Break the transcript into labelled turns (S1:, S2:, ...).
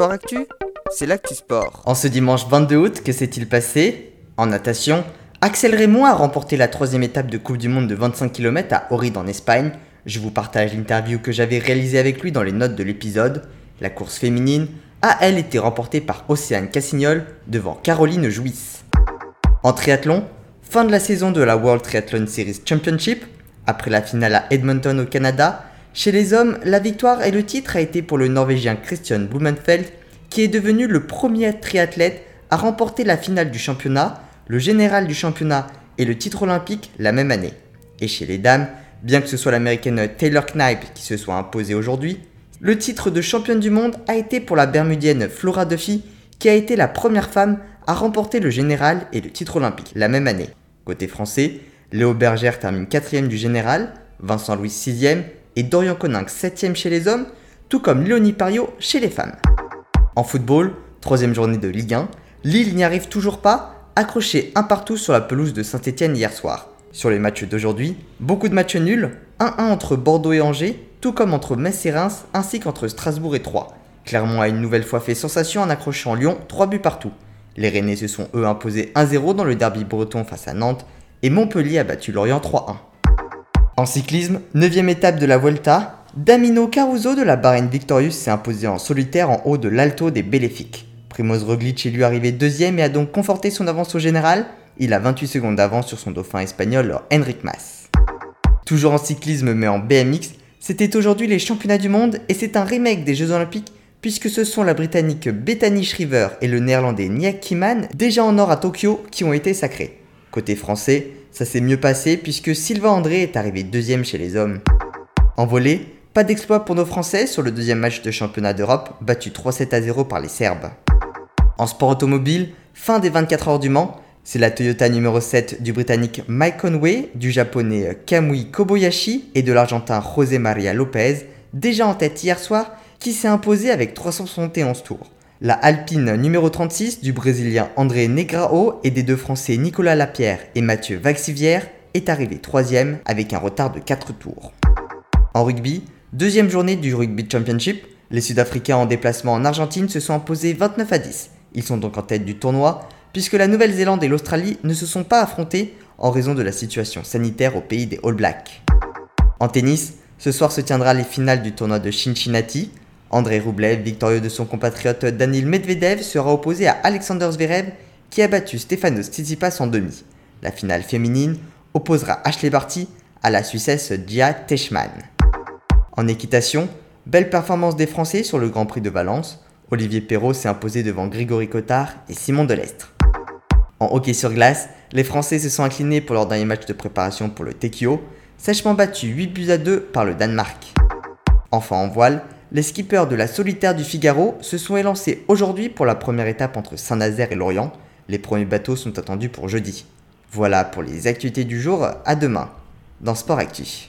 S1: Sport Actu, c'est l'actu sport.
S2: En ce dimanche 22 août, que s'est-il passé? En natation, Axel Raymond a remporté la troisième étape de Coupe du Monde de 25 km à Ohrid en Espagne. Je vous partage l'interview que j'avais réalisée avec lui dans les notes de l'épisode. La course féminine a elle été remportée par Océane Cassignol devant Caroline Jouisse. En triathlon, fin de la saison de la World Triathlon Series Championship. Après la finale à Edmonton au Canada, chez les hommes, la victoire et le titre a été pour le Norvégien Christian Blumenfeld, qui est devenu le premier triathlète à remporter la finale du championnat, le général du championnat et le titre olympique la même année. Et chez les dames, bien que ce soit l'américaine Taylor Knipe qui se soit imposée aujourd'hui, le titre de championne du monde a été pour la bermudienne Flora Duffy, qui a été la première femme à remporter le général et le titre olympique la même année. Côté français, Léo Bergère termine 4 du général, Vincent Louis 6 et Dorian Coninck 7ème chez les hommes, tout comme Léonie Pario chez les femmes. En football, troisième journée de Ligue 1, Lille n'y arrive toujours pas, accroché un partout sur la pelouse de Saint-Etienne hier soir. Sur les matchs d'aujourd'hui, beaucoup de matchs nuls, 1-1 entre Bordeaux et Angers, tout comme entre Metz et Reims, ainsi qu'entre Strasbourg et Troyes. Clermont a une nouvelle fois fait sensation en accrochant Lyon 3 buts partout. Les Rennais se sont eux imposés 1-0 dans le derby breton face à Nantes, et Montpellier a battu Lorient 3-1. En cyclisme, 9 étape de la Vuelta, Damino Caruso de la Bahreïn Victorious s'est imposé en solitaire en haut de l'Alto des Béléfiques. Primoz Roglic est lui arrivé deuxième et a donc conforté son avance au général. Il a 28 secondes d'avance sur son dauphin espagnol Henrik Mas. Toujours en cyclisme mais en BMX, c'était aujourd'hui les championnats du monde et c'est un remake des Jeux Olympiques puisque ce sont la Britannique Bethany Shriver et le Néerlandais Niak Kiman, déjà en or à Tokyo, qui ont été sacrés. Côté français, ça s'est mieux passé puisque Sylvain André est arrivé deuxième chez les hommes. En volée, pas d'exploit pour nos Français sur le deuxième match de championnat d'Europe, battu 3-7 à 0 par les Serbes. En sport automobile, fin des 24 heures du Mans, c'est la Toyota numéro 7 du Britannique Mike Conway, du Japonais Kamui Kobayashi et de l'Argentin José Maria Lopez, déjà en tête hier soir, qui s'est imposé avec 371 tours. La Alpine numéro 36 du Brésilien André Negrao et des deux Français Nicolas Lapierre et Mathieu Vaxivière est arrivée troisième avec un retard de 4 tours. En rugby, deuxième journée du Rugby Championship, les Sud-Africains en déplacement en Argentine se sont imposés 29 à 10. Ils sont donc en tête du tournoi, puisque la Nouvelle-Zélande et l'Australie ne se sont pas affrontés en raison de la situation sanitaire au pays des All Blacks. En tennis, ce soir se tiendra les finales du tournoi de Cincinnati, André Roublev, victorieux de son compatriote Danil Medvedev, sera opposé à Alexander Zverev qui a battu Stefanos Tsitsipas en demi. La finale féminine opposera Ashley Barty à la Suissesse Gia Teichmann. En équitation, belle performance des Français sur le Grand Prix de Valence. Olivier Perrault s'est imposé devant Grégory Cotard et Simon Delestre. En hockey sur glace, les Français se sont inclinés pour leur dernier match de préparation pour le Tekio, sèchement battu 8 buts à 2 par le Danemark. Enfin en voile, les skippers de la solitaire du Figaro se sont élancés aujourd'hui pour la première étape entre Saint-Nazaire et Lorient. Les premiers bateaux sont attendus pour jeudi. Voilà pour les actualités du jour, à demain dans Sport Actif.